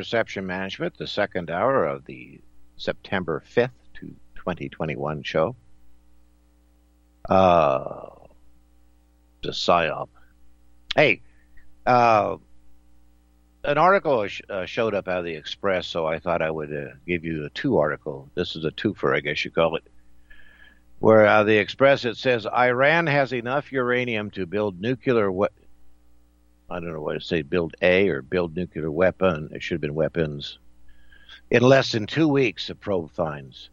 Perception Management, the second hour of the September 5th to 2021 show. Uh, the PSYOP. Hey, uh, an article sh- uh, showed up out of the Express, so I thought I would uh, give you a two article. This is a twofer, I guess you call it. Where uh, the Express it says Iran has enough uranium to build nuclear we- I don't know what to say, build a or build nuclear weapon. It should have been weapons. In less than two weeks, the probe finds.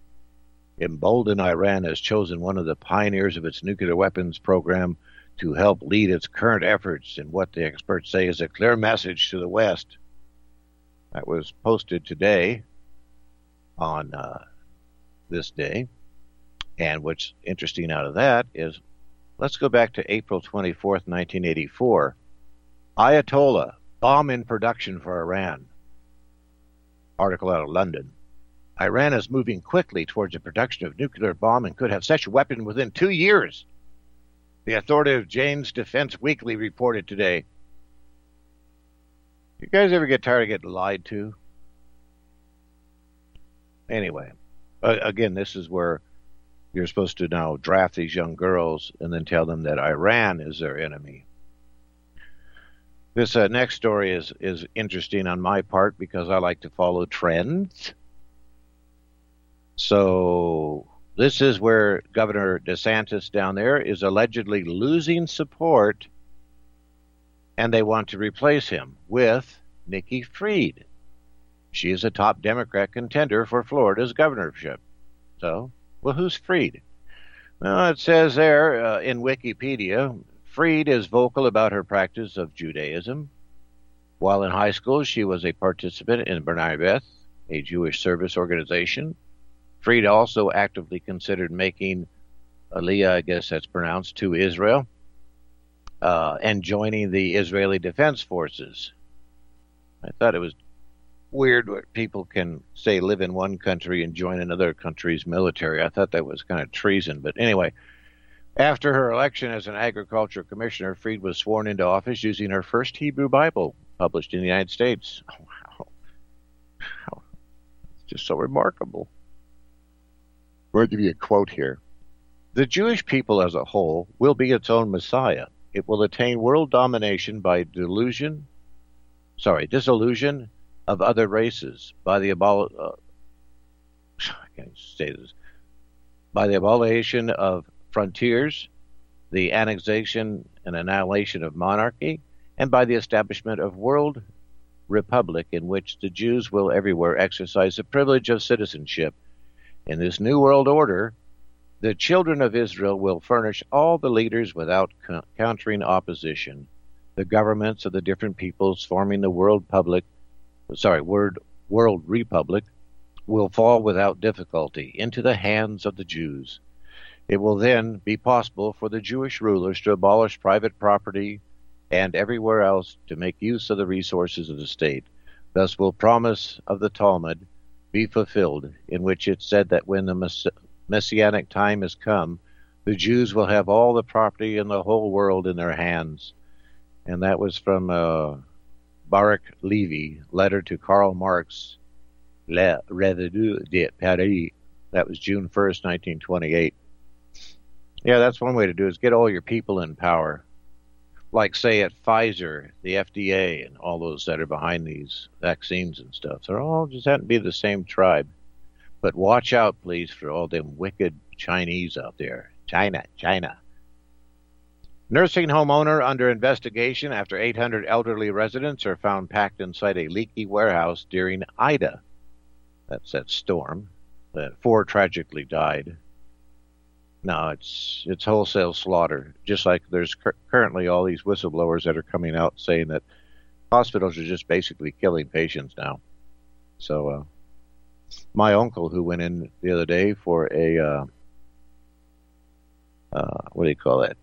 Emboldened Iran has chosen one of the pioneers of its nuclear weapons program to help lead its current efforts in what the experts say is a clear message to the West. That was posted today on uh, this day. And what's interesting out of that is let's go back to April 24th, 1984. Ayatollah, bomb in production for Iran. Article out of London. Iran is moving quickly towards the production of nuclear bomb and could have such a weapon within two years. The authoritative Jane's Defense Weekly reported today. You guys ever get tired of getting lied to? Anyway, uh, again, this is where you're supposed to now draft these young girls and then tell them that Iran is their enemy. This uh, next story is is interesting on my part because I like to follow trends. So this is where Governor DeSantis down there is allegedly losing support, and they want to replace him with Nikki Fried. She is a top Democrat contender for Florida's governorship. So, well, who's Fried? Well, it says there uh, in Wikipedia Fried is vocal about her practice of Judaism. While in high school, she was a participant in B'nai B'rith, a Jewish service organization. Fried also actively considered making Aliyah, I guess that's pronounced, to Israel uh, and joining the Israeli Defense Forces. I thought it was weird what people can say live in one country and join another country's military. I thought that was kind of treason. But anyway, after her election as an agriculture commissioner, Fried was sworn into office using her first Hebrew Bible published in the United States. Oh, wow. wow. It's just so remarkable. I'll give you a quote here. The Jewish people as a whole will be its own Messiah. It will attain world domination by delusion, sorry, disillusion of other races, by the abol- uh, I can't say this, by the abolition of frontiers, the annexation and annihilation of monarchy, and by the establishment of world republic in which the Jews will everywhere exercise the privilege of citizenship. In this new world order, the children of Israel will furnish all the leaders without countering opposition. The governments of the different peoples forming the world public, sorry, word world republic will fall without difficulty into the hands of the Jews. It will then be possible for the Jewish rulers to abolish private property and everywhere else to make use of the resources of the state. Thus will promise of the Talmud be fulfilled, in which it said that when the mess- messianic time is come, the Jews will have all the property in the whole world in their hands. And that was from uh, Baruch Levy, letter to Karl Marx, Le Revue de Paris. That was June 1st, 1928. Yeah, that's one way to do it, is get all your people in power. like say at Pfizer, the FDA, and all those that are behind these vaccines and stuff. They're all just happen to be the same tribe. But watch out, please, for all them wicked Chinese out there. China, China. Nursing home owner under investigation after 800 elderly residents are found packed inside a leaky warehouse during Ida. That's that storm. That four tragically died. No, it's it's wholesale slaughter. Just like there's cu- currently all these whistleblowers that are coming out saying that hospitals are just basically killing patients now. So, uh, my uncle who went in the other day for a uh, uh, what do you call that?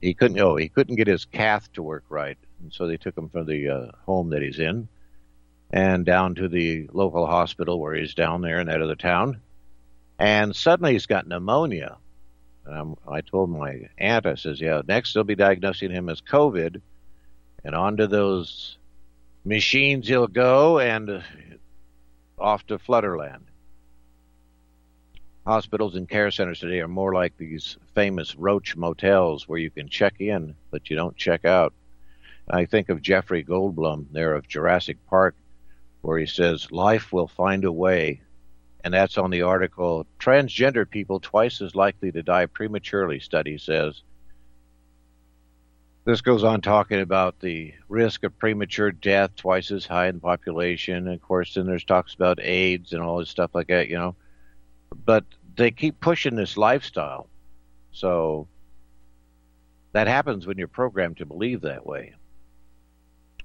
He couldn't. Oh, he couldn't get his cath to work right, and so they took him from the uh, home that he's in, and down to the local hospital where he's down there in that other town, and suddenly he's got pneumonia. And i told my aunt, I says, yeah, next they'll be diagnosing him as COVID, and onto those machines he'll go and off to Flutterland. Hospitals and care centers today are more like these famous roach motels where you can check in, but you don't check out. I think of Jeffrey Goldblum there of Jurassic Park, where he says, Life will find a way. And that's on the article, Transgender People Twice as Likely to Die Prematurely, study says. This goes on talking about the risk of premature death twice as high in the population. And of course, then there's talks about AIDS and all this stuff like that, you know but they keep pushing this lifestyle. So that happens when you're programmed to believe that way.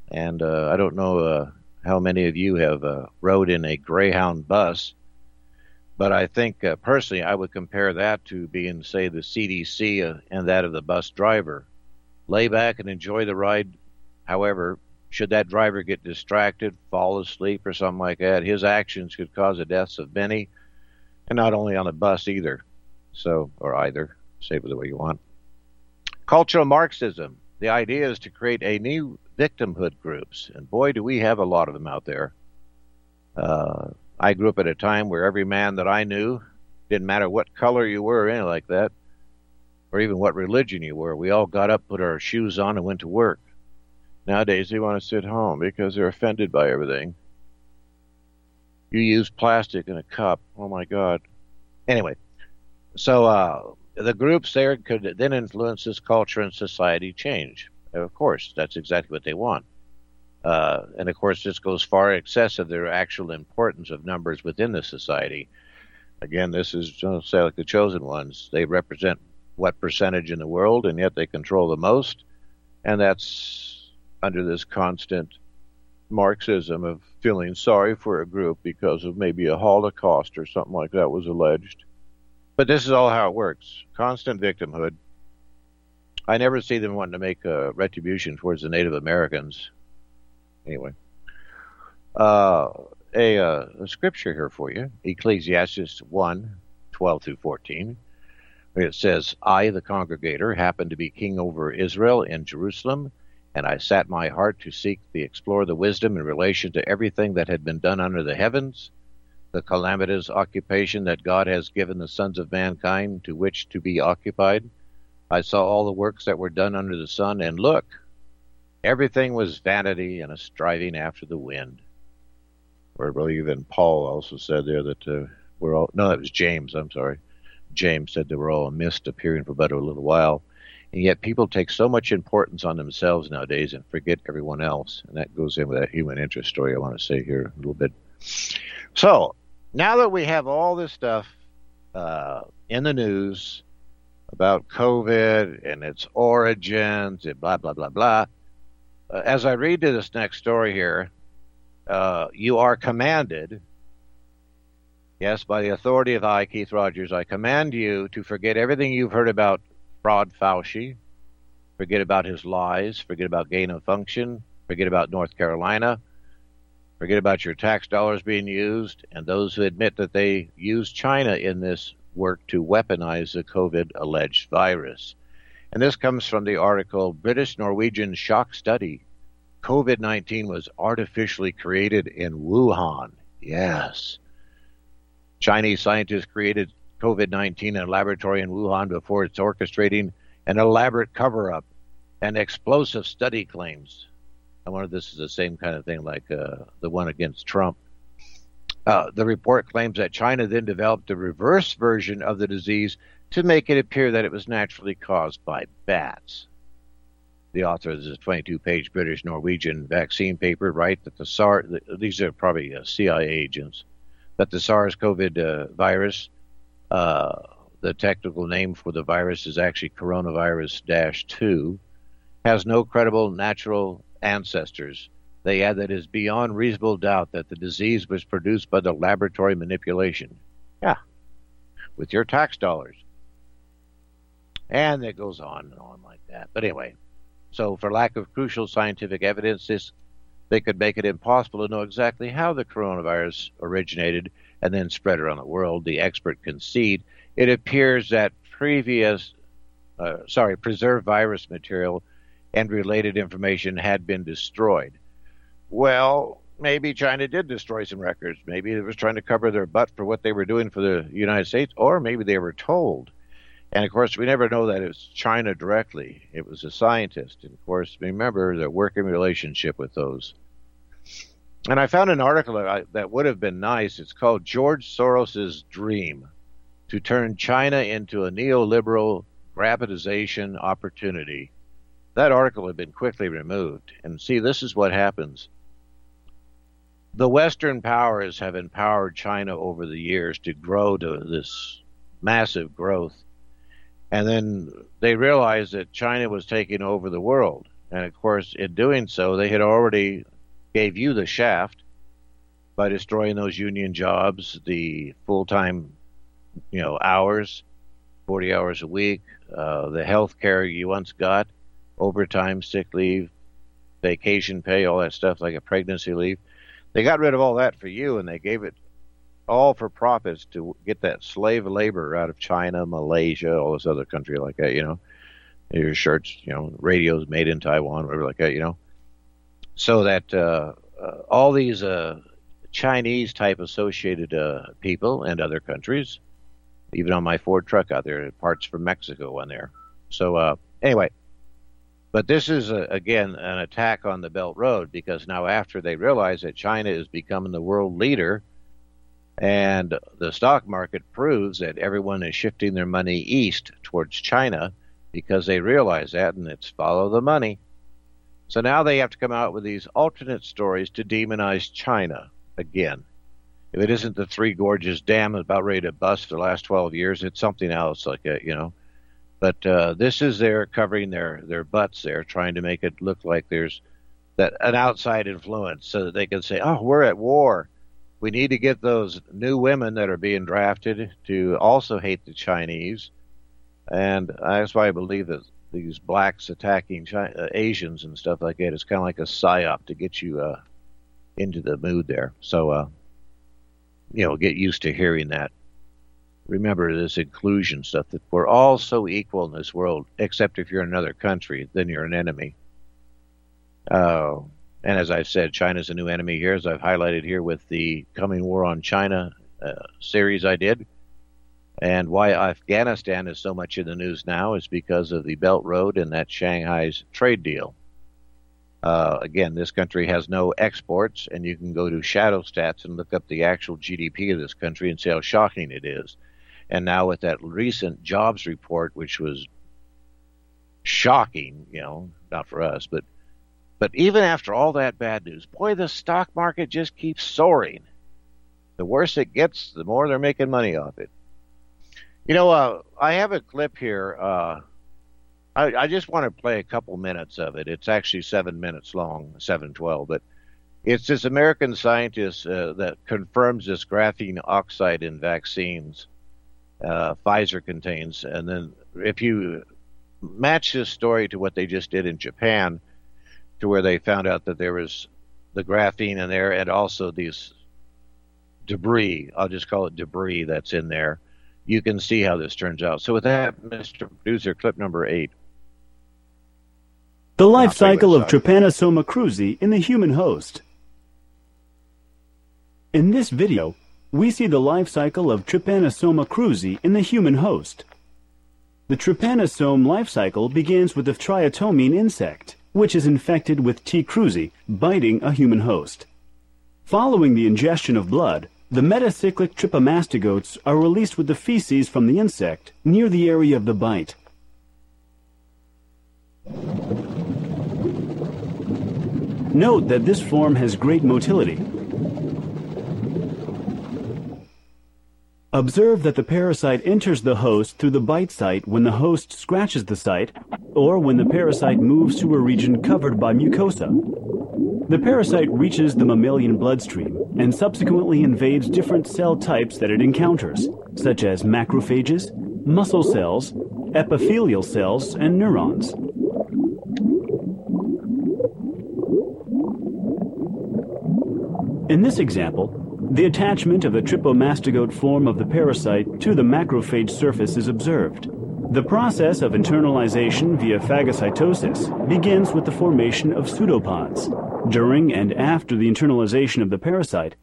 And uh, I don't know uh, how many of you have uh, rode in a Greyhound bus, but I think uh, personally I would compare that to being, say, the CDC uh, and that of the bus driver. Lay back and enjoy the ride. However, should that driver get distracted, fall asleep, or something like that, his actions could cause the deaths of many and not only on a bus either. So, or either, say it the way you want. Cultural Marxism. The idea is to create a new victimhood groups, and boy, do we have a lot of them out there. Uh, I grew up at a time where every man that I knew, didn't matter what color you were or anything like that, or even what religion you were, we all got up, put our shoes on, and went to work. Nowadays, they want to sit home because they're offended by everything. You use plastic in a cup. Oh my God. Anyway, so uh, the groups there could then influence this culture and society change. Of course, that's exactly what they want. Uh, and of course, this goes far excessive their actual importance of numbers within the society. Again, this is say like the chosen ones. They represent what percentage in the world, and yet they control the most. And that's under this constant Marxism of feeling sorry for a group because of maybe a Holocaust or something like that was alleged. But this is all how it works constant victimhood. I never see them wanting to make a retribution towards the Native Americans. Anyway, uh, a, uh, a scripture here for you Ecclesiastes 1 12 through 14. It says, I, the congregator, happen to be king over Israel in Jerusalem and I sat my heart to seek the explore the wisdom in relation to everything that had been done under the heavens, the calamitous occupation that God has given the sons of mankind to which to be occupied. I saw all the works that were done under the sun, and look, everything was vanity and a striving after the wind. Or I believe in Paul also said there that uh, we're all no, that was James. I'm sorry. James said they were all a mist appearing for but a little while. And yet people take so much importance on themselves nowadays and forget everyone else. And that goes in with that human interest story I want to say here a little bit. So now that we have all this stuff uh, in the news about COVID and its origins and blah, blah, blah, blah, uh, as I read to this next story here, uh, you are commanded Yes, by the authority of I, Keith Rogers, I command you to forget everything you've heard about Rod Fauci. Forget about his lies. Forget about gain of function. Forget about North Carolina. Forget about your tax dollars being used and those who admit that they used China in this work to weaponize the COVID alleged virus. And this comes from the article British Norwegian Shock Study. COVID 19 was artificially created in Wuhan. Yes. Chinese scientists created COVID 19 in a laboratory in Wuhan before it's orchestrating an elaborate cover up and explosive study claims. I wonder if this is the same kind of thing like uh, the one against Trump. Uh, the report claims that China then developed a reverse version of the disease to make it appear that it was naturally caused by bats. The author of this 22 page British Norwegian vaccine paper write that the SARS, these are probably uh, CIA agents, that the SARS CoV uh, virus, uh, the technical name for the virus is actually coronavirus 2, has no credible natural ancestors. They add that it is beyond reasonable doubt that the disease was produced by the laboratory manipulation. Yeah, with your tax dollars. And it goes on and on like that. But anyway, so for lack of crucial scientific evidence, this they could make it impossible to know exactly how the coronavirus originated and then spread around the world. The expert concede it appears that previous, uh, sorry, preserved virus material and related information had been destroyed. Well, maybe China did destroy some records. Maybe it was trying to cover their butt for what they were doing for the United States, or maybe they were told. And of course, we never know that it was China directly. It was a scientist. And of course, remember the working relationship with those. And I found an article that would have been nice. It's called George Soros's Dream to turn China into a neoliberal grabbitization opportunity. That article had been quickly removed. And see, this is what happens. The Western powers have empowered China over the years to grow to this massive growth and then they realized that China was taking over the world. And of course, in doing so, they had already gave you the shaft by destroying those union jobs, the full-time, you know, hours, 40 hours a week, uh, the health care you once got, overtime, sick leave, vacation pay, all that stuff like a pregnancy leave. They got rid of all that for you and they gave it all for profits to get that slave labor out of China, Malaysia, all this other country like that, you know. Your shirts, you know, radios made in Taiwan, whatever like that, you know. So that uh, uh, all these uh, Chinese type associated uh, people and other countries, even on my Ford truck out there, parts from Mexico on there. So uh, anyway, but this is a, again an attack on the Belt Road because now after they realize that China is becoming the world leader and the stock market proves that everyone is shifting their money east towards China because they realize that and it's follow the money. So now they have to come out with these alternate stories to demonize China again. If it isn't the Three Gorges Dam about ready to bust for the last 12 years, it's something else like that, you know. But uh, this is their covering their, their butts there, trying to make it look like there's that an outside influence so that they can say, oh, we're at war we need to get those new women that are being drafted to also hate the Chinese, and that's why I believe that these blacks attacking China, uh, Asians and stuff like that is kind of like a psyop to get you uh, into the mood there. So, uh, you know, get used to hearing that. Remember this inclusion stuff that we're all so equal in this world, except if you're in another country, then you're an enemy. Uh, and as I've said, China's a new enemy here, as I've highlighted here with the coming war on China uh, series I did. And why Afghanistan is so much in the news now is because of the Belt Road and that Shanghai's trade deal. Uh, again, this country has no exports, and you can go to Shadow Stats and look up the actual GDP of this country and see how shocking it is. And now with that recent jobs report, which was shocking, you know, not for us, but but even after all that bad news, boy, the stock market just keeps soaring. The worse it gets, the more they're making money off it. You know, uh, I have a clip here. Uh, I, I, just want to play a couple minutes of it. It's actually seven minutes long, seven twelve, but it's this American scientist uh, that confirms this graphene oxide in vaccines. Uh, Pfizer contains, and then if you match this story to what they just did in Japan, to where they found out that there was the graphene in there and also these debris. I'll just call it debris that's in there. You can see how this turns out. So with that, Mr. Producer, clip number eight. The life cycle of Trypanosoma cruzi in the human host. In this video, we see the life cycle of Trypanosoma cruzi in the human host. The trypanosome life cycle begins with the triatomine insect, which is infected with T. cruzi, biting a human host. Following the ingestion of blood, the metacyclic trypomastigotes are released with the feces from the insect near the area of the bite. Note that this form has great motility. Observe that the parasite enters the host through the bite site when the host scratches the site or when the parasite moves to a region covered by mucosa. The parasite reaches the mammalian bloodstream and subsequently invades different cell types that it encounters, such as macrophages, muscle cells, epithelial cells, and neurons. In this example, the attachment of the trypomastigote form of the parasite to the macrophage surface is observed. The process of internalization via phagocytosis begins with the formation of pseudopods. During and after the internalization of the parasite,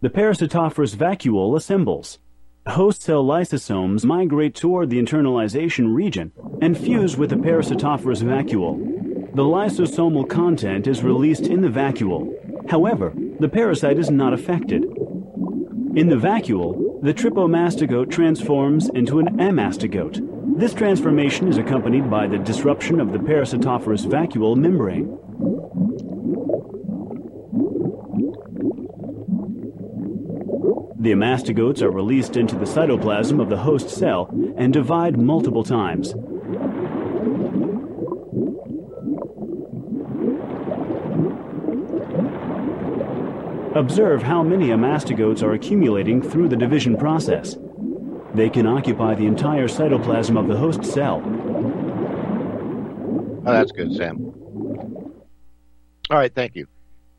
the parasitophorous vacuole assembles. Host cell lysosomes migrate toward the internalization region and fuse with the parasitophorous vacuole. The lysosomal content is released in the vacuole. However, the parasite is not affected. In the vacuole, the trypomastigote transforms into an amastigote. This transformation is accompanied by the disruption of the parasitophorous vacuole membrane. The amastigotes are released into the cytoplasm of the host cell and divide multiple times. Observe how many amastigotes are accumulating through the division process. They can occupy the entire cytoplasm of the host cell. Oh, that's good, Sam. All right, thank you.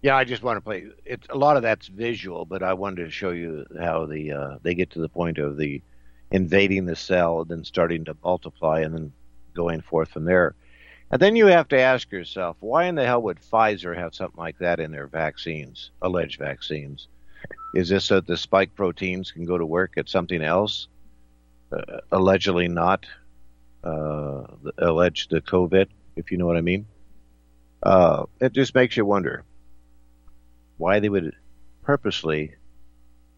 Yeah, I just want to play. It's a lot of that's visual, but I wanted to show you how the uh, they get to the point of the invading the cell, and then starting to multiply, and then going forth from there. And then you have to ask yourself, why in the hell would Pfizer have something like that in their vaccines, alleged vaccines? Is this so the spike proteins can go to work at something else? Uh, allegedly not uh, alleged the COVID, if you know what I mean. Uh, it just makes you wonder why they would purposely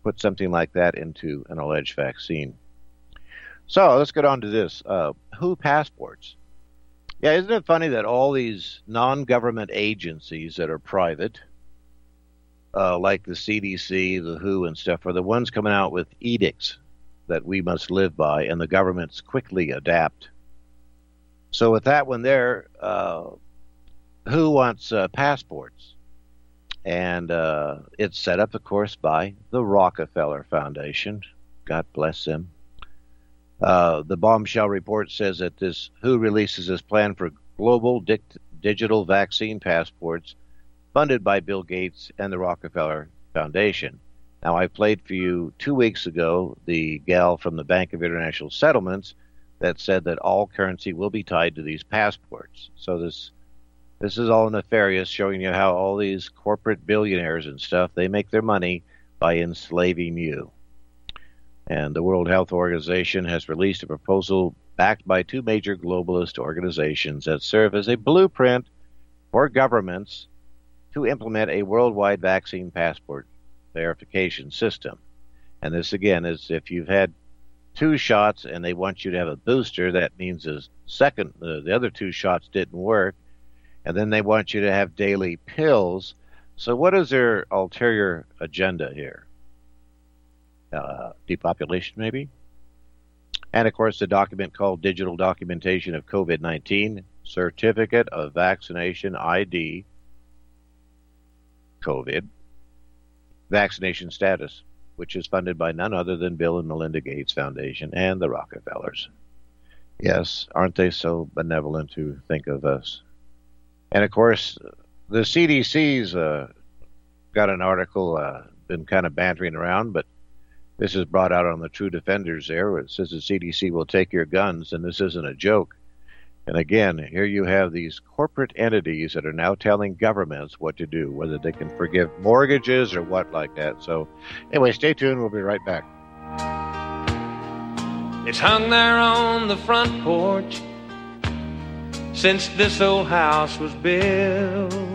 put something like that into an alleged vaccine. So let's get on to this. Uh, WHO passports. Yeah, isn't it funny that all these non-government agencies that are private, uh, like the CDC, the WHO, and stuff, are the ones coming out with edicts that we must live by, and the governments quickly adapt. So with that one there, uh, WHO wants uh, passports? And uh, it's set up, of course, by the Rockefeller Foundation. God bless them. Uh, the bombshell report says that this WHO releases this plan for global dict- digital vaccine passports funded by Bill Gates and the Rockefeller Foundation. Now, I played for you two weeks ago the gal from the Bank of International Settlements that said that all currency will be tied to these passports. So this this is all nefarious, showing you how all these corporate billionaires and stuff they make their money by enslaving you. And the World Health Organization has released a proposal backed by two major globalist organizations that serve as a blueprint for governments to implement a worldwide vaccine passport verification system. And this, again, is if you've had two shots and they want you to have a booster, that means the second, uh, the other two shots didn't work. And then they want you to have daily pills. So, what is their ulterior agenda here? Uh, depopulation, maybe. And of course, the document called Digital Documentation of COVID 19 Certificate of Vaccination ID COVID Vaccination Status, which is funded by none other than Bill and Melinda Gates Foundation and the Rockefellers. Yes, aren't they so benevolent to think of us? And of course, the CDC's uh, got an article, uh, been kind of bantering around, but this is brought out on the True Defenders there, it says the CDC will take your guns, and this isn't a joke. And again, here you have these corporate entities that are now telling governments what to do, whether they can forgive mortgages or what like that. So, anyway, stay tuned. We'll be right back. It's hung there on the front porch since this old house was built.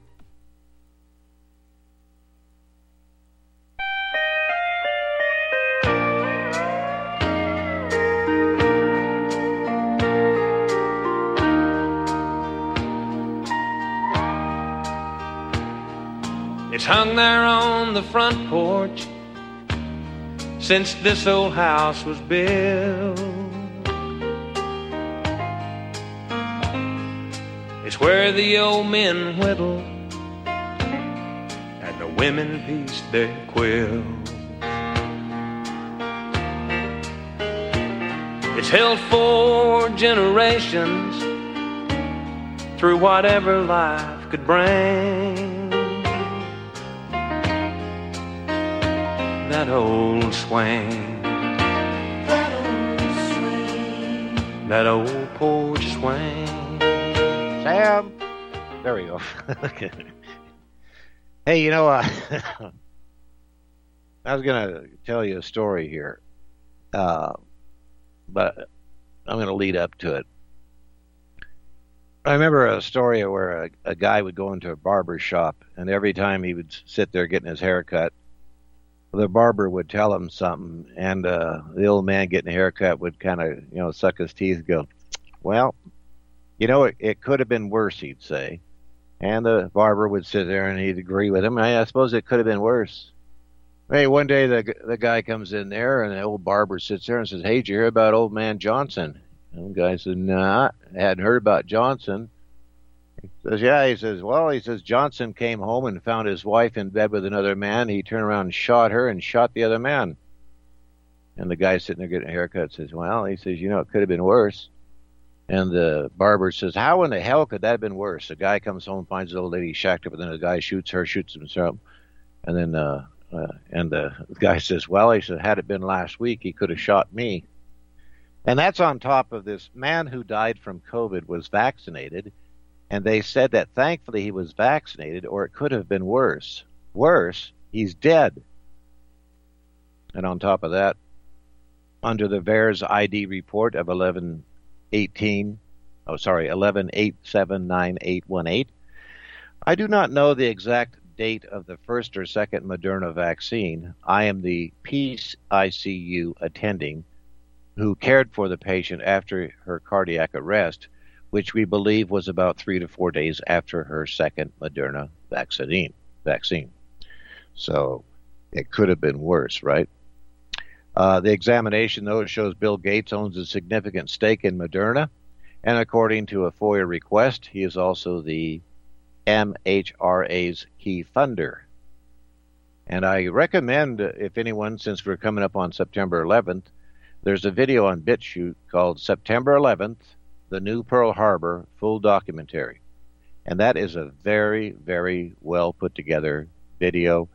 It's hung there on the front porch since this old house was built. It's where the old men whittle and the women piece their quills. It's held for generations through whatever life could bring. That old swing. That old swing. That old porch swing. Sam, there we go. hey, you know, uh, I was gonna tell you a story here, uh, but I'm gonna lead up to it. I remember a story where a, a guy would go into a barber shop, and every time he would sit there getting his hair cut, the barber would tell him something, and uh, the old man getting a haircut would kind of, you know, suck his teeth, go, "Well, you know, it, it could have been worse," he'd say, and the barber would sit there and he'd agree with him. I, I suppose it could have been worse. Hey, one day the the guy comes in there, and the old barber sits there and says, "Hey, did you hear about old man Johnson?" And the guy said, "Nah, I hadn't heard about Johnson." He says, yeah. He says, well, he says Johnson came home and found his wife in bed with another man. He turned around and shot her and shot the other man. And the guy sitting there getting a haircut says, well, he says, you know, it could have been worse. And the barber says, how in the hell could that have been worse? The guy comes home, finds the old lady shacked up, and then the guy shoots her, shoots himself. And then, uh, uh, and the guy says, well, he said, had it been last week, he could have shot me. And that's on top of this man who died from COVID was vaccinated. And they said that thankfully he was vaccinated, or it could have been worse. Worse, he's dead. And on top of that, under the VAERS ID report of 1118, oh, sorry, 11879818, I do not know the exact date of the first or second Moderna vaccine. I am the Peace ICU attending who cared for the patient after her cardiac arrest, which we believe was about three to four days after her second Moderna vaccine. Vaccine. So it could have been worse, right? Uh, the examination, though, shows Bill Gates owns a significant stake in Moderna, and according to a FOIA request, he is also the MHRA's key funder. And I recommend, if anyone, since we're coming up on September 11th, there's a video on BitChute called September 11th, The New Pearl Harbor Full Documentary. And that is a very, very well put together video,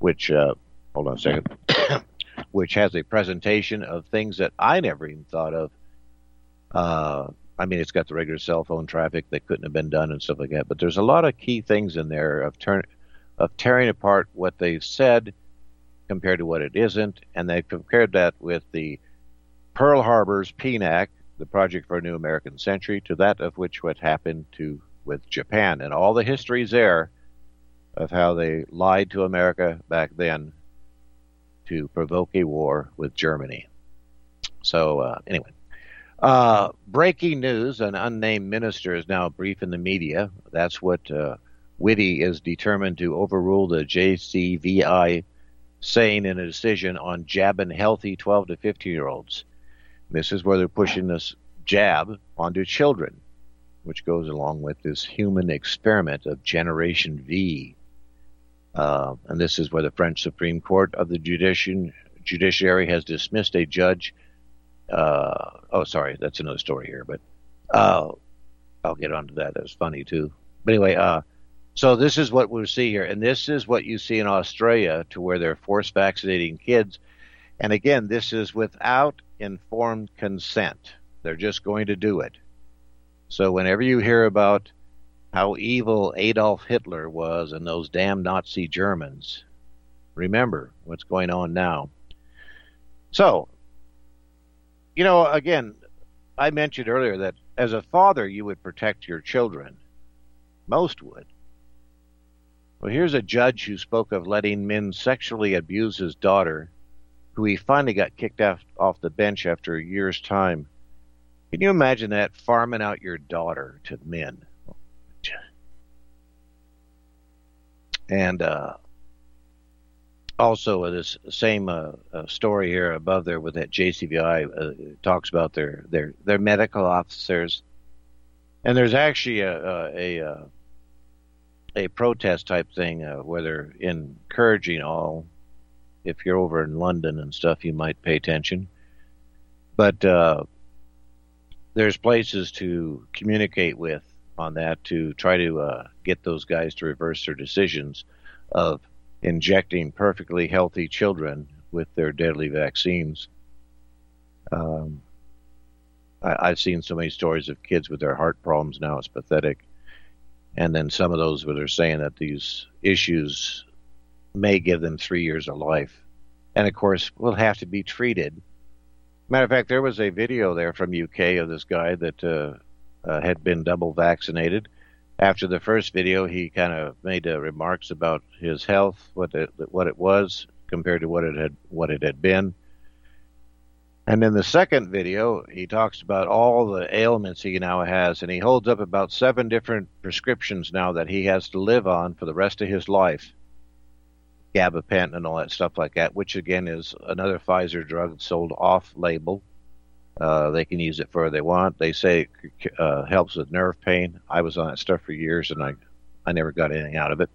which, uh, hold on a second, which has a presentation of things that I never even thought of. Uh, I mean, it's got the regular cell phone traffic that couldn't have been done and stuff like that. But there's a lot of key things in there of turn of tearing apart what they've said compared to what it isn't, and they've compared that with the Pearl Harbor's PNAC, the Project for a New American Century, to that of which what happened to with Japan, and all the histories there of how they lied to America back then to provoke a war with Germany. So uh, anyway, uh, breaking news: an unnamed minister is now briefing the media. That's what uh, Whitty is determined to overrule the JCVI saying in a decision on jabbing healthy 12 to 15 year olds. This is where they're pushing this jab onto children, which goes along with this human experiment of Generation V. Uh, and this is where the French Supreme Court of the judici- judiciary has dismissed a judge. Uh, oh, sorry, that's another story here, but uh, I'll get onto that. That's funny too. But anyway, uh, so this is what we see here, and this is what you see in Australia, to where they're force vaccinating kids. And again, this is without informed consent. They're just going to do it. So whenever you hear about how evil Adolf Hitler was and those damn Nazi Germans, remember what's going on now. So, you know, again, I mentioned earlier that as a father, you would protect your children. Most would. Well, here's a judge who spoke of letting men sexually abuse his daughter who he finally got kicked off, off the bench after a year's time. Can you imagine that farming out your daughter to men? And uh, also, uh, this same uh, uh, story here above there with that JCVI uh, talks about their their their medical officers, and there's actually a a, a, a protest type thing where they're encouraging all if you're over in London and stuff, you might pay attention. But uh, there's places to communicate with on that to try to uh, get those guys to reverse their decisions of injecting perfectly healthy children with their deadly vaccines. Um, I, have seen so many stories of kids with their heart problems now; it's pathetic. And then some of those where they're saying that these issues may give them three years of life. And of course, will have to be treated. Matter of fact, there was a video there from UK of this guy that uh, uh, had been double vaccinated. After the first video, he kind of made uh, remarks about his health, what it, what it was compared to what it had what it had been. And in the second video, he talks about all the ailments he now has, and he holds up about seven different prescriptions now that he has to live on for the rest of his life gabapentin and all that stuff like that, which again is another Pfizer drug sold off label. Uh, they can use it for they want. They say it uh, helps with nerve pain. I was on that stuff for years, and I, I never got anything out of it.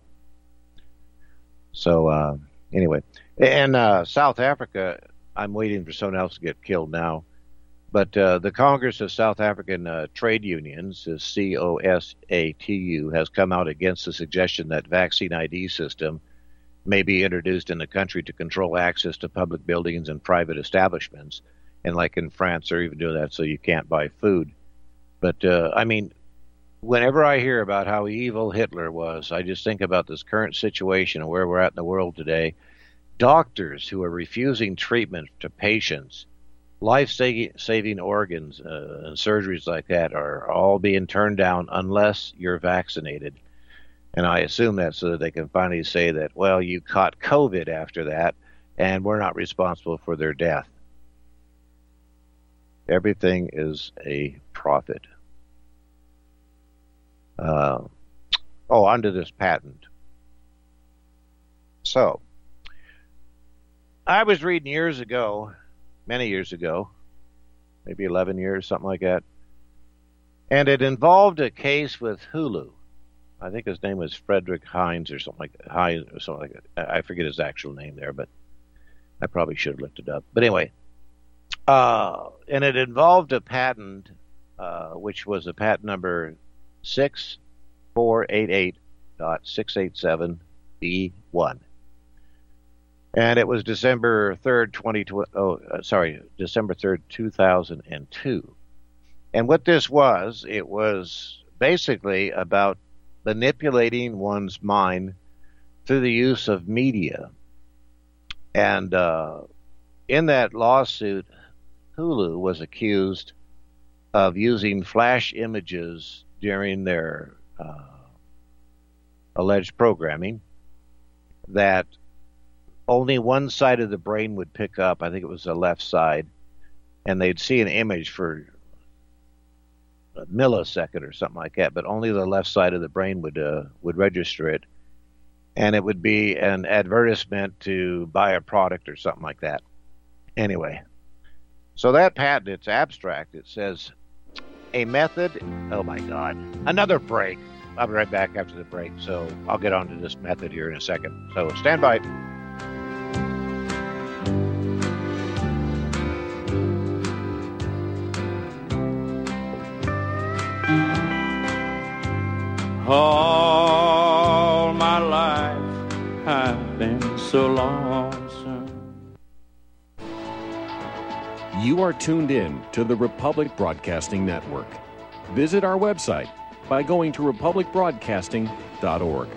So uh, anyway, in South Africa, I'm waiting for someone else to get killed now. But uh, the Congress of South African uh, Trade Unions, the COSATU, has come out against the suggestion that vaccine ID system may be introduced in the country to control access to public buildings and private establishments. And like in France, they're even doing that so you can't buy food. But uh, I mean, whenever I hear about how evil Hitler was, I just think about this current situation and where we're at in the world today. Doctors who are refusing treatment to patients life saving organs uh, and surgeries like that are all being turned down unless you're vaccinated. And I assume that so that they can finally say that, well, you caught COVID after that, and we're not responsible for their death. Everything is a profit. Uh, oh, onto this patent. So, I was reading years ago many years ago, maybe 11 years, something like that. And it involved a case with Hulu. I think his name was Frederick Hines or something like that. Hines or something like that. I forget his actual name there, but I probably should have looked it up. But anyway, uh, and it involved a patent, uh, which was a patent number 6488.687B1 and it was December third, twenty oh, uh, sorry, December third, two thousand and two. And what this was, it was basically about manipulating one's mind through the use of media. And uh, in that lawsuit, Hulu was accused of using flash images during their uh, alleged programming that only one side of the brain would pick up. I think it was the left side, and they'd see an image for a millisecond or something like that, but only the left side of the brain would uh, would register it, and it would be an advertisement to buy a product or something like that. Anyway, so that patent it's abstract. It says a method. Oh my God! Another break. I'll be right back after the break. So I'll get onto this method here in a second. So stand by. So lonesome. You are tuned in to the Republic Broadcasting Network. Visit our website by going to republicbroadcasting.org.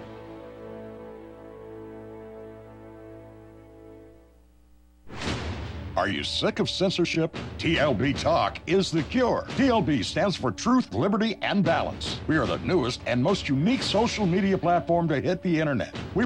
Are you sick of censorship? TLB Talk is the cure. TLB stands for Truth, Liberty, and Balance. We are the newest and most unique social media platform to hit the internet. We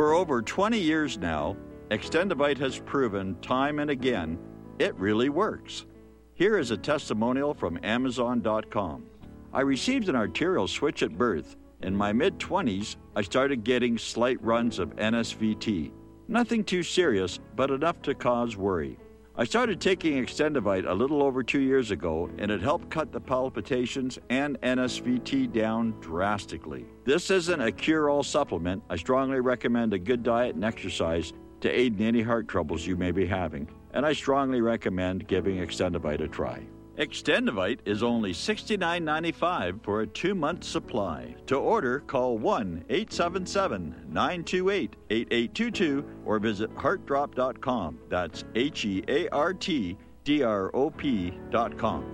For over 20 years now, Extendivite has proven time and again it really works. Here is a testimonial from Amazon.com. I received an arterial switch at birth in my mid 20s, I started getting slight runs of NSVT. Nothing too serious, but enough to cause worry. I started taking Extendivite a little over two years ago, and it helped cut the palpitations and NSVT down drastically. This isn't a cure all supplement. I strongly recommend a good diet and exercise to aid in any heart troubles you may be having, and I strongly recommend giving Extendivite a try. Extendivite is only $69.95 for a two month supply. To order, call 1 877 928 8822 or visit heartdrop.com. That's H E A R T D R O P.com.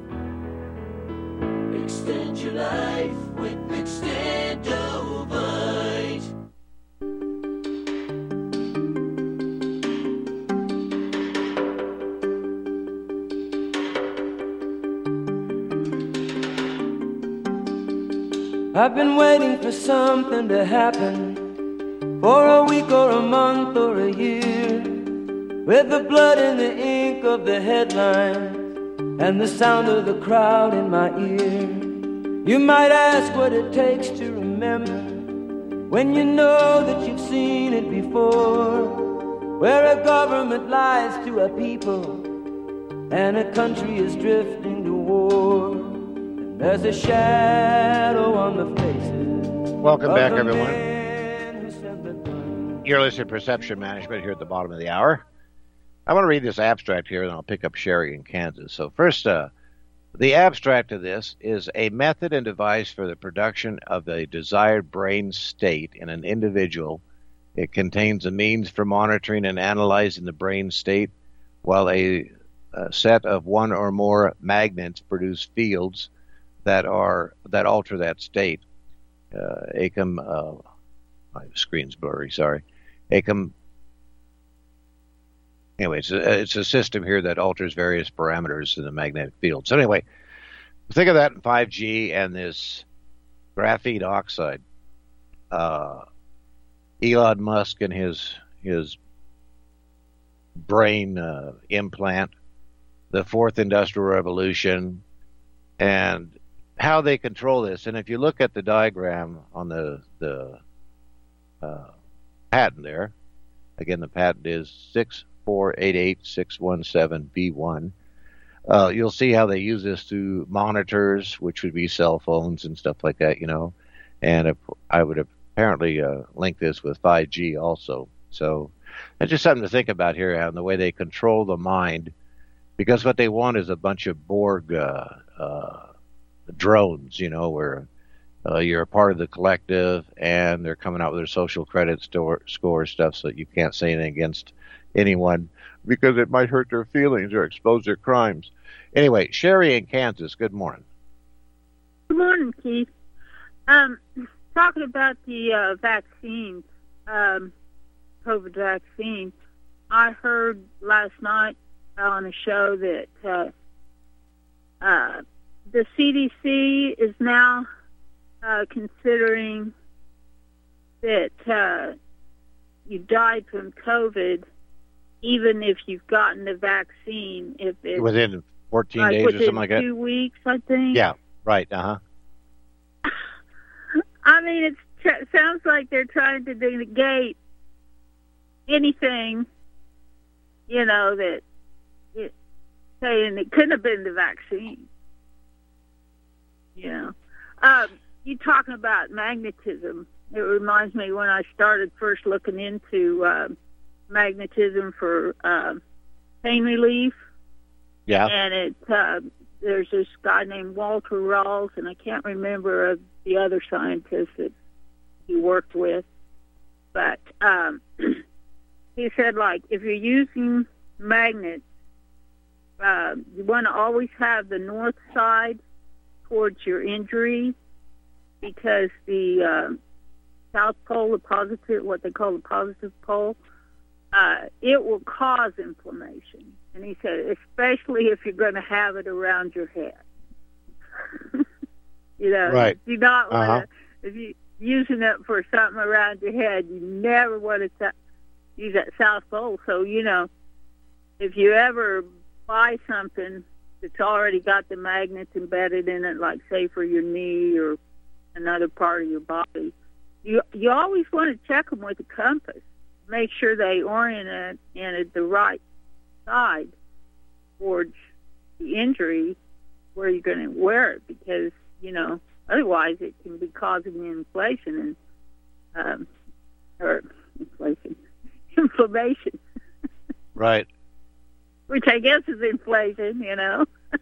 Extend your life with. I've been waiting for something to happen for a week or a month or a year. With the blood and the ink of the headlines and the sound of the crowd in my ear. You might ask what it takes to remember when you know that you've seen it before, where a government lies to a people and a country is drifting to war. There's a shadow on the faces. Welcome back, everyone. men who sent the gun. You're listening to Perception Management here at the bottom of the hour. I want to read this abstract here, and I'll pick up Sherry in Kansas. So, first, uh, the abstract of this is a method and device for the production of a desired brain state in an individual. It contains a means for monitoring and analyzing the brain state, while a, a set of one or more magnets produce fields that are that alter that state. Uh, ACOM, uh, my screen's blurry. Sorry, ACOM anyway, it's a, it's a system here that alters various parameters in the magnetic field. So anyway, think of that in 5G and this graphene oxide. Uh, Elon Musk and his his brain uh, implant, the fourth industrial revolution, and how they control this. And if you look at the diagram on the the uh, patent there, again the patent is six four eight eight six one seven B one. Uh, you'll see how they use this through monitors, which would be cell phones and stuff like that, you know. And if, I would apparently uh, link this with 5G also. So it's just something to think about here and the way they control the mind, because what they want is a bunch of Borg uh, uh, drones, you know, where uh, you're a part of the collective and they're coming out with their social credit store, score stuff so that you can't say anything against anyone because it might hurt their feelings or expose their crimes. Anyway, Sherry in Kansas, good morning. Good morning, Keith. Um, talking about the uh, vaccines, um, COVID vaccine, I heard last night on a show that uh, uh, the CDC is now uh, considering that uh, you died from COVID even if you've gotten the vaccine. If it's Within 14 like days or something like that? two weeks, I think. Yeah, right. Uh huh. I mean, it tr- sounds like they're trying to negate anything, you know, that it, saying it couldn't have been the vaccine. Know, um, you talking about magnetism? It reminds me when I started first looking into uh, magnetism for uh, pain relief. Yeah. And it uh, there's this guy named Walter Rawls, and I can't remember uh, the other scientist that he worked with, but um, he said like if you're using magnets, uh, you want to always have the north side towards your injury because the uh, south pole, the positive, what they call the positive pole, uh, it will cause inflammation. And he said, especially if you're going to have it around your head. you know, Right. you do not want to, Uh-huh. if you using it for something around your head, you never want to sa- use that south pole. So, you know, if you ever buy something that's already got the magnets embedded in it, like say for your knee or another part of your body, you you always want to check them with a compass. Make sure they orient it in the right side towards the injury where you're going to wear it, because you know otherwise it can be causing inflation and um, or inflation, inflammation, Right. Which I guess is inflation, you know.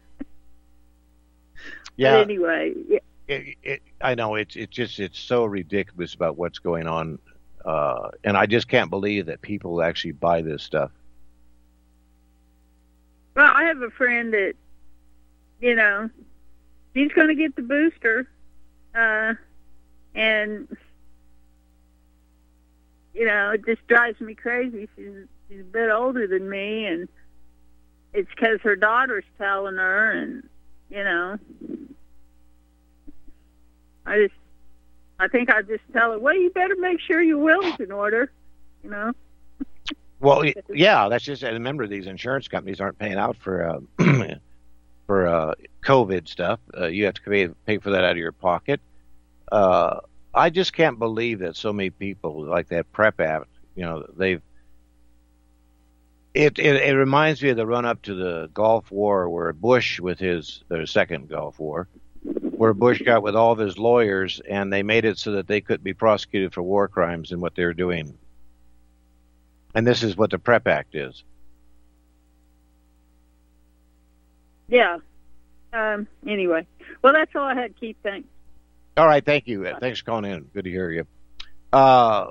Yeah. But anyway, yeah. it, it, I know it's it's just it's so ridiculous about what's going on, uh, and I just can't believe that people actually buy this stuff. Well, I have a friend that, you know, she's going to get the booster, uh, and you know, it just drives me crazy. She's she's a bit older than me, and it's because her daughter's telling her, and you know, I just, I think I just tell her, well, you better make sure your will's in order, you know. Well, yeah, that's just. Remember, these insurance companies aren't paying out for uh, for uh, COVID stuff. Uh, you have to pay pay for that out of your pocket. Uh, I just can't believe that so many people like that Prep Act. You know, they've. It, it it reminds me of the run up to the Gulf War, where Bush, with his the second Gulf War, where Bush got with all of his lawyers, and they made it so that they could be prosecuted for war crimes and what they were doing. And this is what the Prep Act is. Yeah. Um. Anyway, well, that's all I had. Keith, thanks. All right, thank you. Thanks for calling in. Good to hear you. Uh,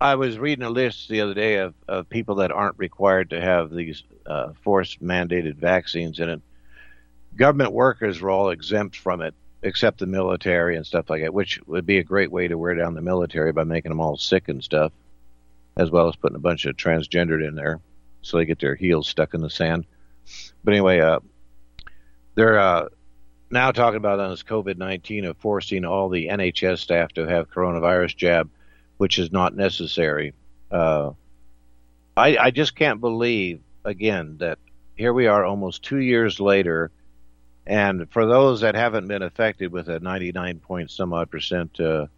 I was reading a list the other day of, of people that aren't required to have these uh, force mandated vaccines in it. Government workers were all exempt from it, except the military and stuff like that, which would be a great way to wear down the military by making them all sick and stuff, as well as putting a bunch of transgendered in there so they get their heels stuck in the sand. But anyway, uh, they're uh, now talking about on this COVID 19 of forcing all the NHS staff to have coronavirus jab, which is not necessary. Uh, I, I just can't believe, again, that here we are almost two years later. And for those that haven't been affected with a 99 point some odd percent uh,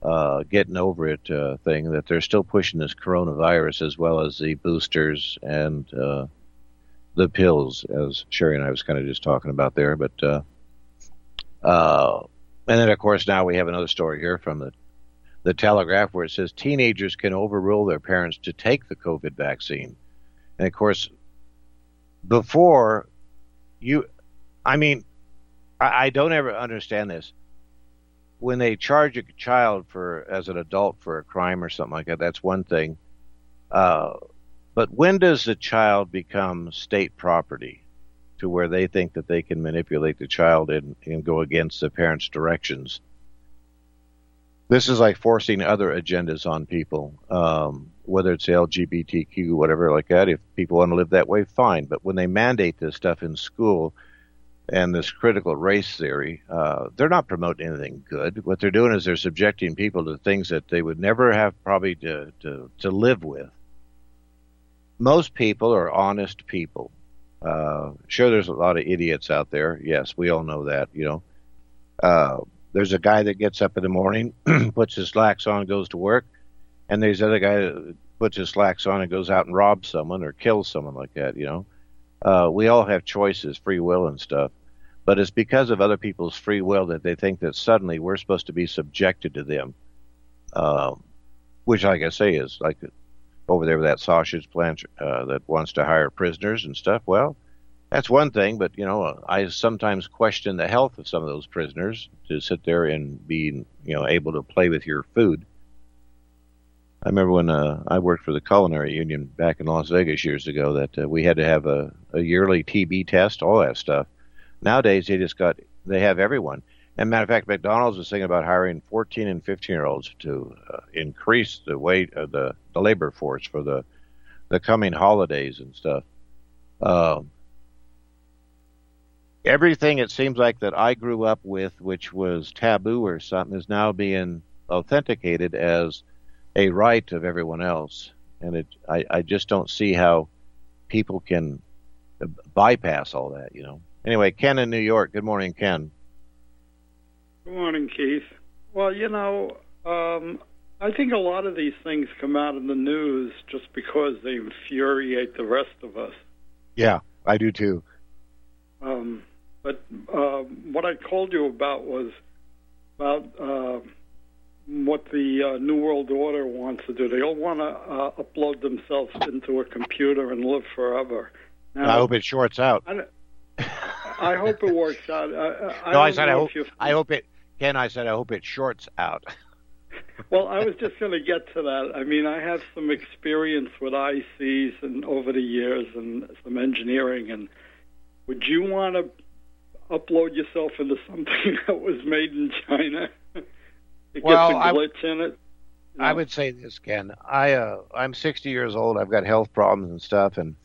uh, getting over it uh, thing, that they're still pushing this coronavirus as well as the boosters and uh, the pills, as Sherry and I was kind of just talking about there. But uh, uh, and then, of course, now we have another story here from the the Telegraph where it says teenagers can overrule their parents to take the COVID vaccine. And of course, before you, I mean, I, I don't ever understand this. When they charge a child for as an adult for a crime or something like that, that's one thing. Uh, but when does the child become state property? to where they think that they can manipulate the child and, and go against the parents' directions. This is like forcing other agendas on people, um, whether it's LGBTQ, whatever like that. If people want to live that way, fine. But when they mandate this stuff in school and this critical race theory, uh, they're not promoting anything good. What they're doing is they're subjecting people to things that they would never have probably to, to, to live with. Most people are honest people uh, sure, there's a lot of idiots out there. Yes, we all know that. You know, uh, there's a guy that gets up in the morning, puts his slacks on, goes to work, and there's other guy that puts his slacks on and goes out and robs someone or kills someone like that. You know, uh, we all have choices, free will, and stuff. But it's because of other people's free will that they think that suddenly we're supposed to be subjected to them, um, which, like I say, is like over there with that sausage plant uh, that wants to hire prisoners and stuff. Well, that's one thing, but you know, I sometimes question the health of some of those prisoners to sit there and be, you know, able to play with your food. I remember when uh, I worked for the Culinary Union back in Las Vegas years ago that uh, we had to have a, a yearly TB test, all that stuff. Nowadays, they just got they have everyone. And matter of fact, McDonald's was thinking about hiring 14 and 15 year olds to uh, increase the weight of the, the labor force for the the coming holidays and stuff. Um, everything it seems like that I grew up with, which was taboo or something, is now being authenticated as a right of everyone else. And it, I, I just don't see how people can bypass all that, you know. Anyway, Ken in New York. Good morning, Ken. Good morning, Keith. Well, you know, um, I think a lot of these things come out in the news just because they infuriate the rest of us. Yeah, I do too. Um, but uh, what I called you about was about uh, what the uh, New World Order wants to do. They all want to uh, upload themselves into a computer and live forever. Now, I hope it shorts out. I, I hope it works out. I, I no, I said I hope. I hope it Ken, I said I hope it shorts out. well, I was just going to get to that. I mean, I have some experience with ICs and over the years and some engineering. And would you want to upload yourself into something that was made in China? it well, gets a glitch I, in it. No. I would say this, Ken. I uh, I'm 60 years old. I've got health problems and stuff, and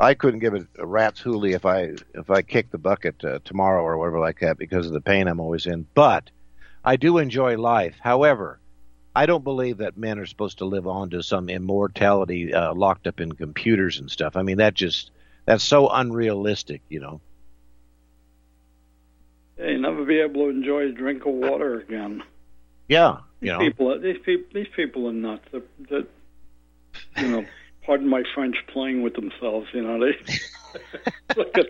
I couldn't give a, a rat's hoolie if I if I kicked the bucket uh, tomorrow or whatever like that because of the pain I'm always in. But I do enjoy life. However, I don't believe that men are supposed to live on to some immortality uh, locked up in computers and stuff. I mean, that just that's so unrealistic, you know. Hey, never be able to enjoy a drink of water again. Yeah, These you know. people, are, these people, these people are nuts. That, that you know, pardon my French, playing with themselves. You know, they look at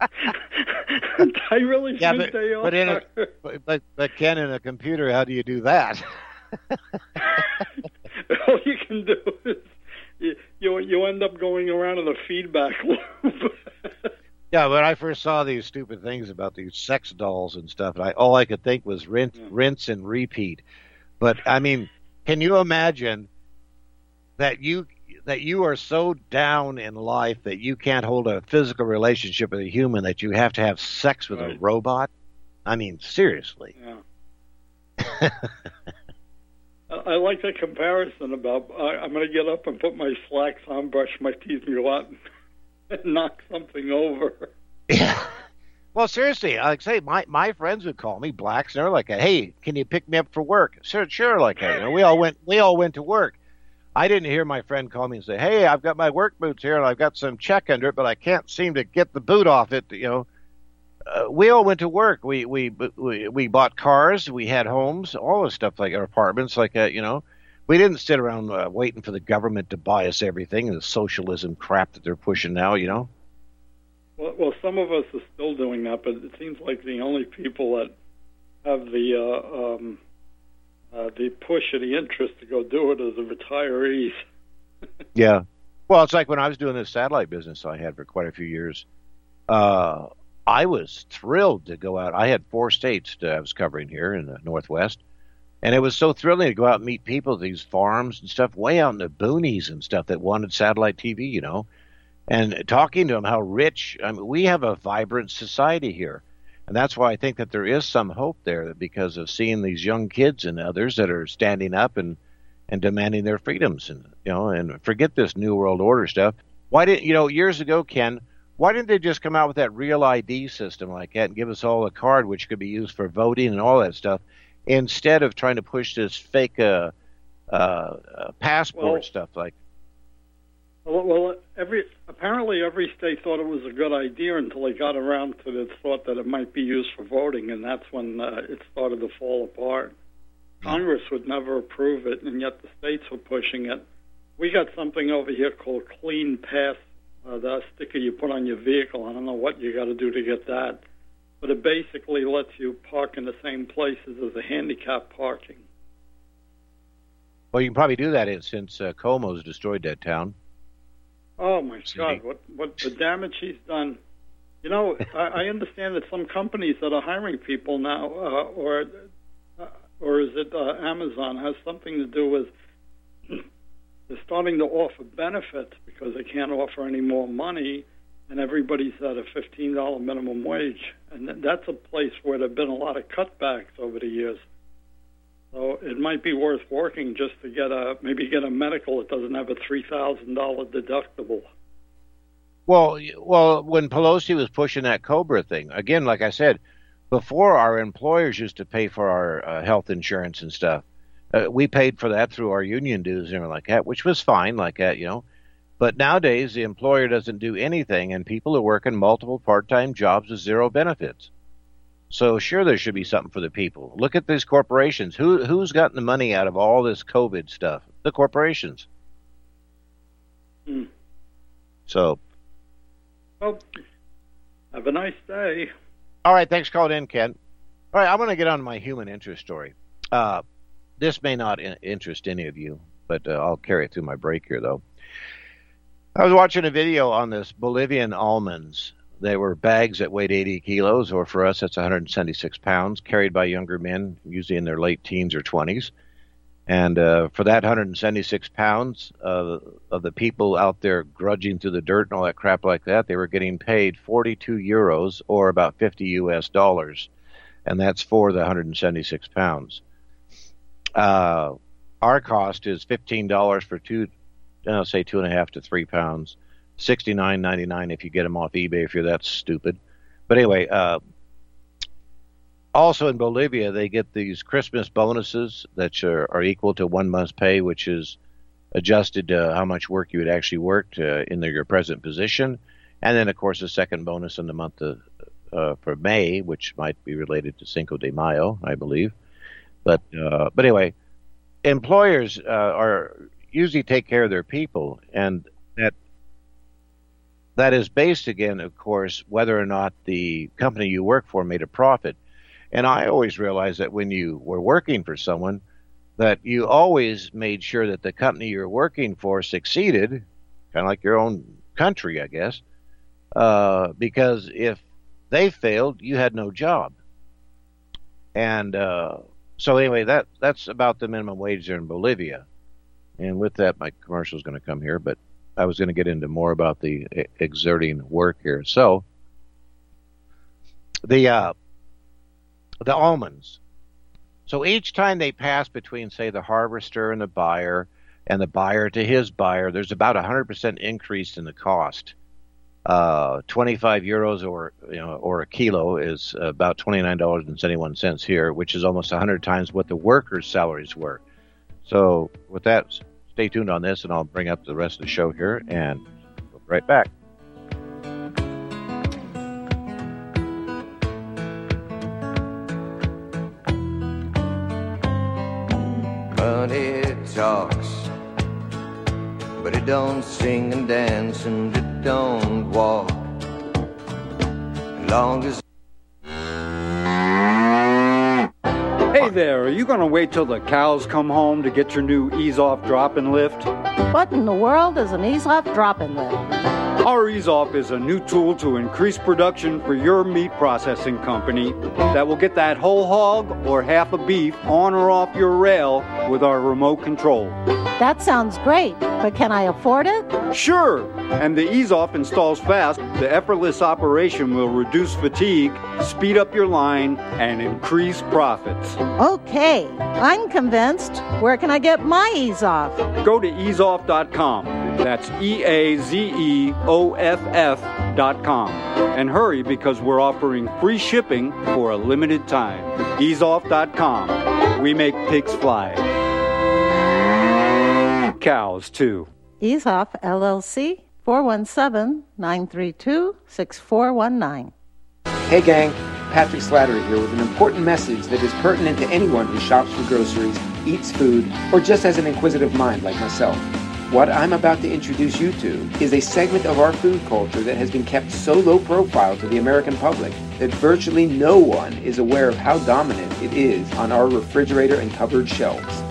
I really Yeah, think but, they are. but in a but, but but Ken in a computer, how do you do that? All you can do is you, you you end up going around in a feedback loop. Yeah, when I first saw these stupid things about these sex dolls and stuff, and I all I could think was rinse, rinse and repeat. But I mean, can you imagine that you that you are so down in life that you can't hold a physical relationship with a human that you have to have sex with a robot? I mean, seriously. Yeah. I, I like that comparison about I, I'm going to get up and put my slacks on, brush my teeth, and go out and knock something over. Yeah. Well, seriously, like I say, my my friends would call me blacks, and they're like, "Hey, can you pick me up for work?" Sure, sure. Like, hey, you know, we all went we all went to work. I didn't hear my friend call me and say, "Hey, I've got my work boots here, and I've got some check under it, but I can't seem to get the boot off it." You know, uh, we all went to work. We we we we bought cars, we had homes, all this stuff like our apartments, like that. You know, we didn't sit around uh, waiting for the government to buy us everything and the socialism crap that they're pushing now. You know. Well, well, some of us are still doing that, but it seems like the only people that have the uh, um, uh, the push or the interest to go do it are the retirees. Yeah. Well, it's like when I was doing this satellite business I had for quite a few years. Uh, I was thrilled to go out. I had four states that I was covering here in the Northwest. And it was so thrilling to go out and meet people at these farms and stuff way out in the boonies and stuff that wanted satellite TV, you know, and talking to them how rich. I mean, we have a vibrant society here. And that's why I think that there is some hope there because of seeing these young kids and others that are standing up and and demanding their freedoms and you know and forget this new world order stuff why didn't you know years ago ken why didn't they just come out with that real id system like that and give us all a card which could be used for voting and all that stuff instead of trying to push this fake uh, uh, uh passport Well- stuff like Well, well, every apparently every state thought it was a good idea until they got around to the thought that it might be used for voting, and that's when uh, it started to fall apart. Congress would never approve it, and yet the states were pushing it. We got something over here called Clean Pass, uh, the sticker you put on your vehicle. I don't know what you got to do to get that, but it basically lets you park in the same places as the handicap parking. well you can probably do that since uh, Cuomo's destroyed that town Oh my God! What what the damage he's done? You know, I, I understand that some companies that are hiring people now, uh, or uh, or is it uh, Amazon, has something to do with they're starting to offer benefits because they can't offer any more money, and everybody's at a fifteen dollar minimum wage, and that's a place where there've been a lot of cutbacks over the years. So it might be worth working just to get a maybe get a medical that doesn't have a three thousand dollar deductible. Well, well, when Pelosi was pushing that Cobra thing, again, like I said, before our employers used to pay for our uh, health insurance and stuff. Uh, we paid for that through our union dues and everything like that, which was fine, like that, you know. But nowadays, the employer doesn't do anything, and people are working multiple part-time jobs with zero benefits. So sure, there should be something for the people. Look at these corporations. Who who's gotten the money out of all this COVID stuff? The corporations. Hmm. So, Well, have a nice day. all right, thanks for calling in, Ken. All right, I'm going to get on to my human interest story. Uh, this may not interest any of you, but uh, I'll carry it through my break here, though. I was watching a video on this Bolivian almonds. They were bags that weighed 80 kilos, or for us, that's 176 pounds, carried by younger men, usually in their late teens or 20s. And uh, for that 176 pounds uh, of the people out there grudging through the dirt and all that crap like that, they were getting paid 42 euros or about 50 US dollars. And that's for the 176 pounds. Uh, our cost is $15 for two, I'll say two and a half to three pounds. Sixty nine ninety nine if you get them off eBay if you're that stupid. But anyway, uh, also in Bolivia they get these Christmas bonuses that are, are equal to one month's pay, which is adjusted to how much work you had actually worked uh, in the, your present position, and then of course a second bonus in the month of uh, for May, which might be related to Cinco de Mayo, I believe. But uh, but anyway, employers uh, are usually take care of their people, and that that is based again, of course, whether or not the company you work for made a profit. And I always realized that when you were working for someone, that you always made sure that the company you're working for succeeded, kind of like your own country, I guess. Uh, because if they failed, you had no job. And uh, so, anyway, that that's about the minimum wage there in Bolivia. And with that, my commercial is going to come here, but I was going to get into more about the exerting work here. So, the uh, the almonds. So each time they pass between, say, the harvester and the buyer, and the buyer to his buyer, there's about a hundred percent increase in the cost. Uh, 25 euros or you know or a kilo is about 29 dollars and 71 cents here, which is almost 100 times what the workers' salaries were. So with that, stay tuned on this, and I'll bring up the rest of the show here, and we'll be right back. Money talks, but it don't sing and dance, and it don't walk. Long as there, are you going to wait till the cows come home to get your new ease off drop and lift? What in the world is an ease off drop and lift? Our ease off is a new tool to increase production for your meat processing company that will get that whole hog or half a beef on or off your rail with our remote control. That sounds great, but can I afford it? Sure! And the ease off installs fast. The effortless operation will reduce fatigue, speed up your line, and increase profits. Okay, I'm convinced. Where can I get my ease off? Go to easeoff.com. That's E A Z E O F F dot com. And hurry because we're offering free shipping for a limited time. Easeoff.com. We make pigs fly. Cows, too. Ease Off LLC 417 932 6419. Hey gang, Patrick Slattery here with an important message that is pertinent to anyone who shops for groceries, eats food, or just has an inquisitive mind like myself. What I'm about to introduce you to is a segment of our food culture that has been kept so low profile to the American public that virtually no one is aware of how dominant it is on our refrigerator and cupboard shelves.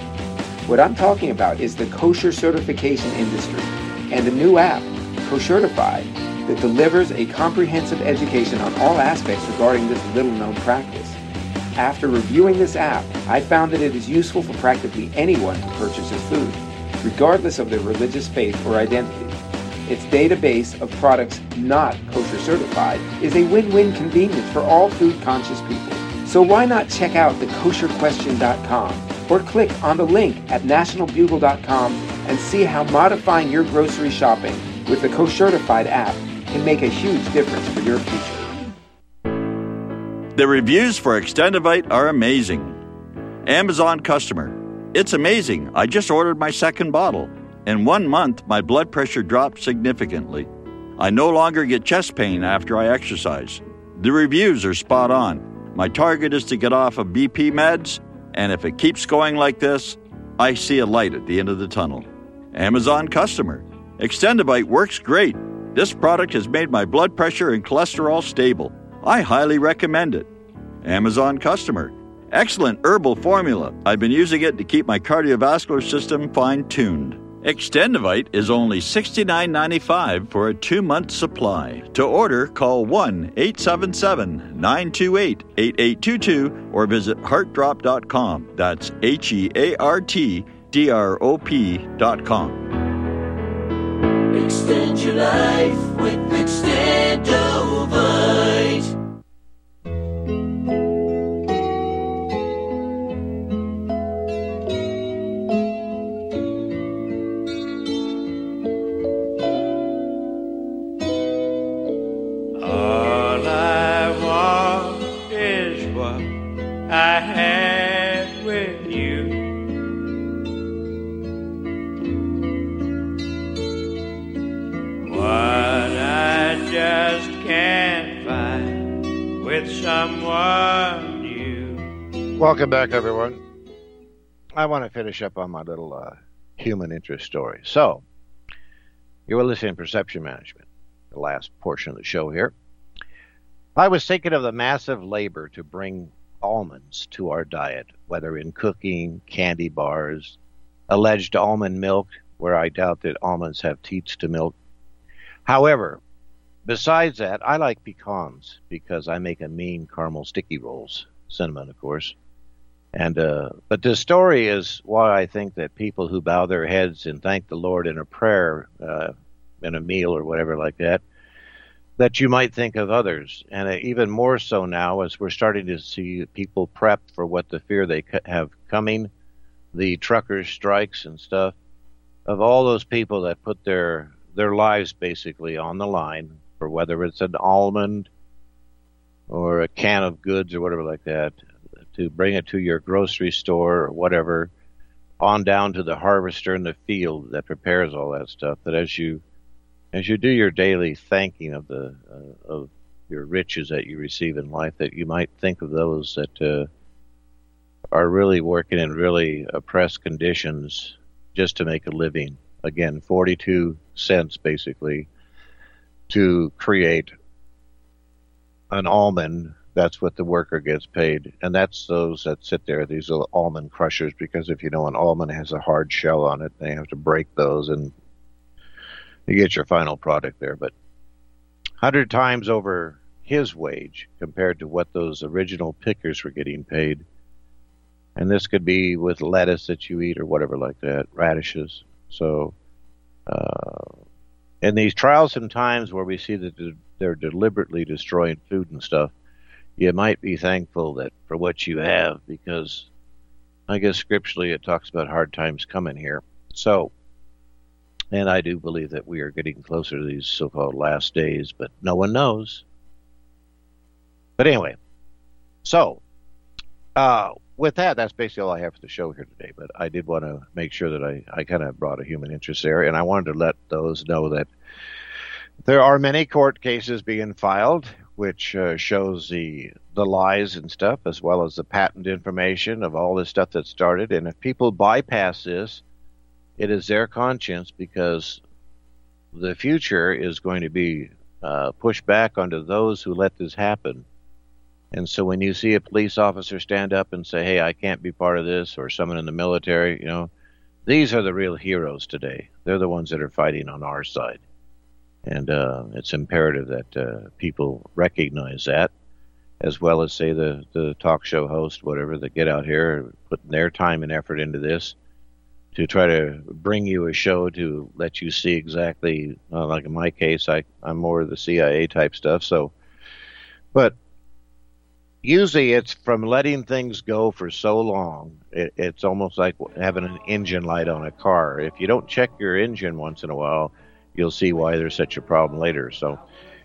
What I'm talking about is the kosher certification industry and a new app, Koshertified, that delivers a comprehensive education on all aspects regarding this little known practice. After reviewing this app, I found that it is useful for practically anyone who purchases food, regardless of their religious faith or identity. Its database of products not kosher certified is a win-win convenience for all food conscious people. So why not check out the kosherquestion.com or click on the link at nationalbugle.com and see how modifying your grocery shopping with the Koshertified app can make a huge difference for your future. The reviews for Extendivite are amazing. Amazon customer. It's amazing. I just ordered my second bottle. In one month, my blood pressure dropped significantly. I no longer get chest pain after I exercise. The reviews are spot on. My target is to get off of BP meds, and if it keeps going like this, I see a light at the end of the tunnel. Amazon customer. Extendivite works great. This product has made my blood pressure and cholesterol stable. I highly recommend it. Amazon customer. Excellent herbal formula. I've been using it to keep my cardiovascular system fine tuned. Extendivite is only $69.95 for a two month supply. To order, call 1 877 928 8822 or visit heartdrop.com. That's H E A R T D R O P.com. Extend your life with Extendivite. Welcome back, everyone. I want to finish up on my little uh, human interest story. So, you were listening to Perception Management, the last portion of the show here. I was thinking of the massive labor to bring almonds to our diet, whether in cooking, candy bars, alleged almond milk, where I doubt that almonds have teats to milk. However, besides that, I like pecans because I make a mean caramel sticky rolls, cinnamon, of course. And uh, but the story is why I think that people who bow their heads and thank the Lord in a prayer, uh, in a meal or whatever like that, that you might think of others, and uh, even more so now as we're starting to see people prep for what the fear they have coming, the truckers' strikes and stuff. Of all those people that put their their lives basically on the line for whether it's an almond or a can of goods or whatever like that, to bring it to your grocery store or whatever, on down to the harvester in the field that prepares all that stuff. That as you as you do your daily thanking of the uh, of your riches that you receive in life, that you might think of those that uh, are really working in really oppressed conditions just to make a living. Again, forty-two cents basically to create an almond that's what the worker gets paid. And that's those that sit there, these little almond crushers, because if you know an almond has a hard shell on it, they have to break those and you get your final product there. But 100 times over his wage compared to what those original pickers were getting paid. And this could be with lettuce that you eat or whatever like that, radishes. So, uh, in these trials and times where we see that they're deliberately destroying food and stuff, you might be thankful that for what you have because I guess scripturally it talks about hard times coming here. So, and I do believe that we are getting closer to these so called last days, but no one knows. But anyway, so uh, with that, that's basically all I have for the show here today. But I did want to make sure that I, I kind of brought a human interest there, and I wanted to let those know that there are many court cases being filed which uh, shows the the lies and stuff, as well as the patent information of all this stuff that started. And if people bypass this, it is their conscience because the future is going to be uh, pushed back onto those who let this happen. And so when you see a police officer stand up and say, "Hey, I can't be part of this," or someone in the military, you know, these are the real heroes today. They're the ones that are fighting on our side and uh, it's imperative that uh, people recognize that, as well as say the the talk show host, whatever, that get out here putting their time and effort into this to try to bring you a show to let you see exactly. Uh, like in my case, I I'm more of the CIA type stuff, so, but. Usually, it's from letting things go for so long. It, it's almost like having an engine light on a car. If you don't check your engine once in a while, you'll see why there's such a problem later. So,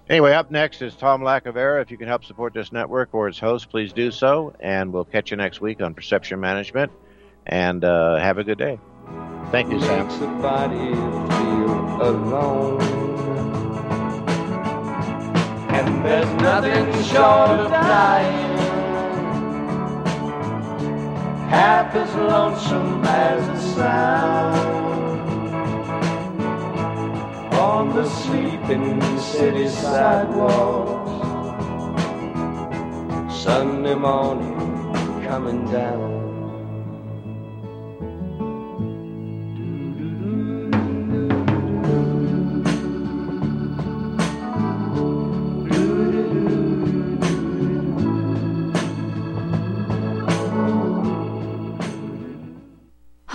anyway, up next is Tom Lacavera. If you can help support this network or its host, please do so. And we'll catch you next week on Perception Management. And uh, have a good day. Thank you, Sam. Somebody feel alone. And there's nothing short of dying. Half as lonesome as it sounds on the sleeping city sidewalks. Sunday morning coming down.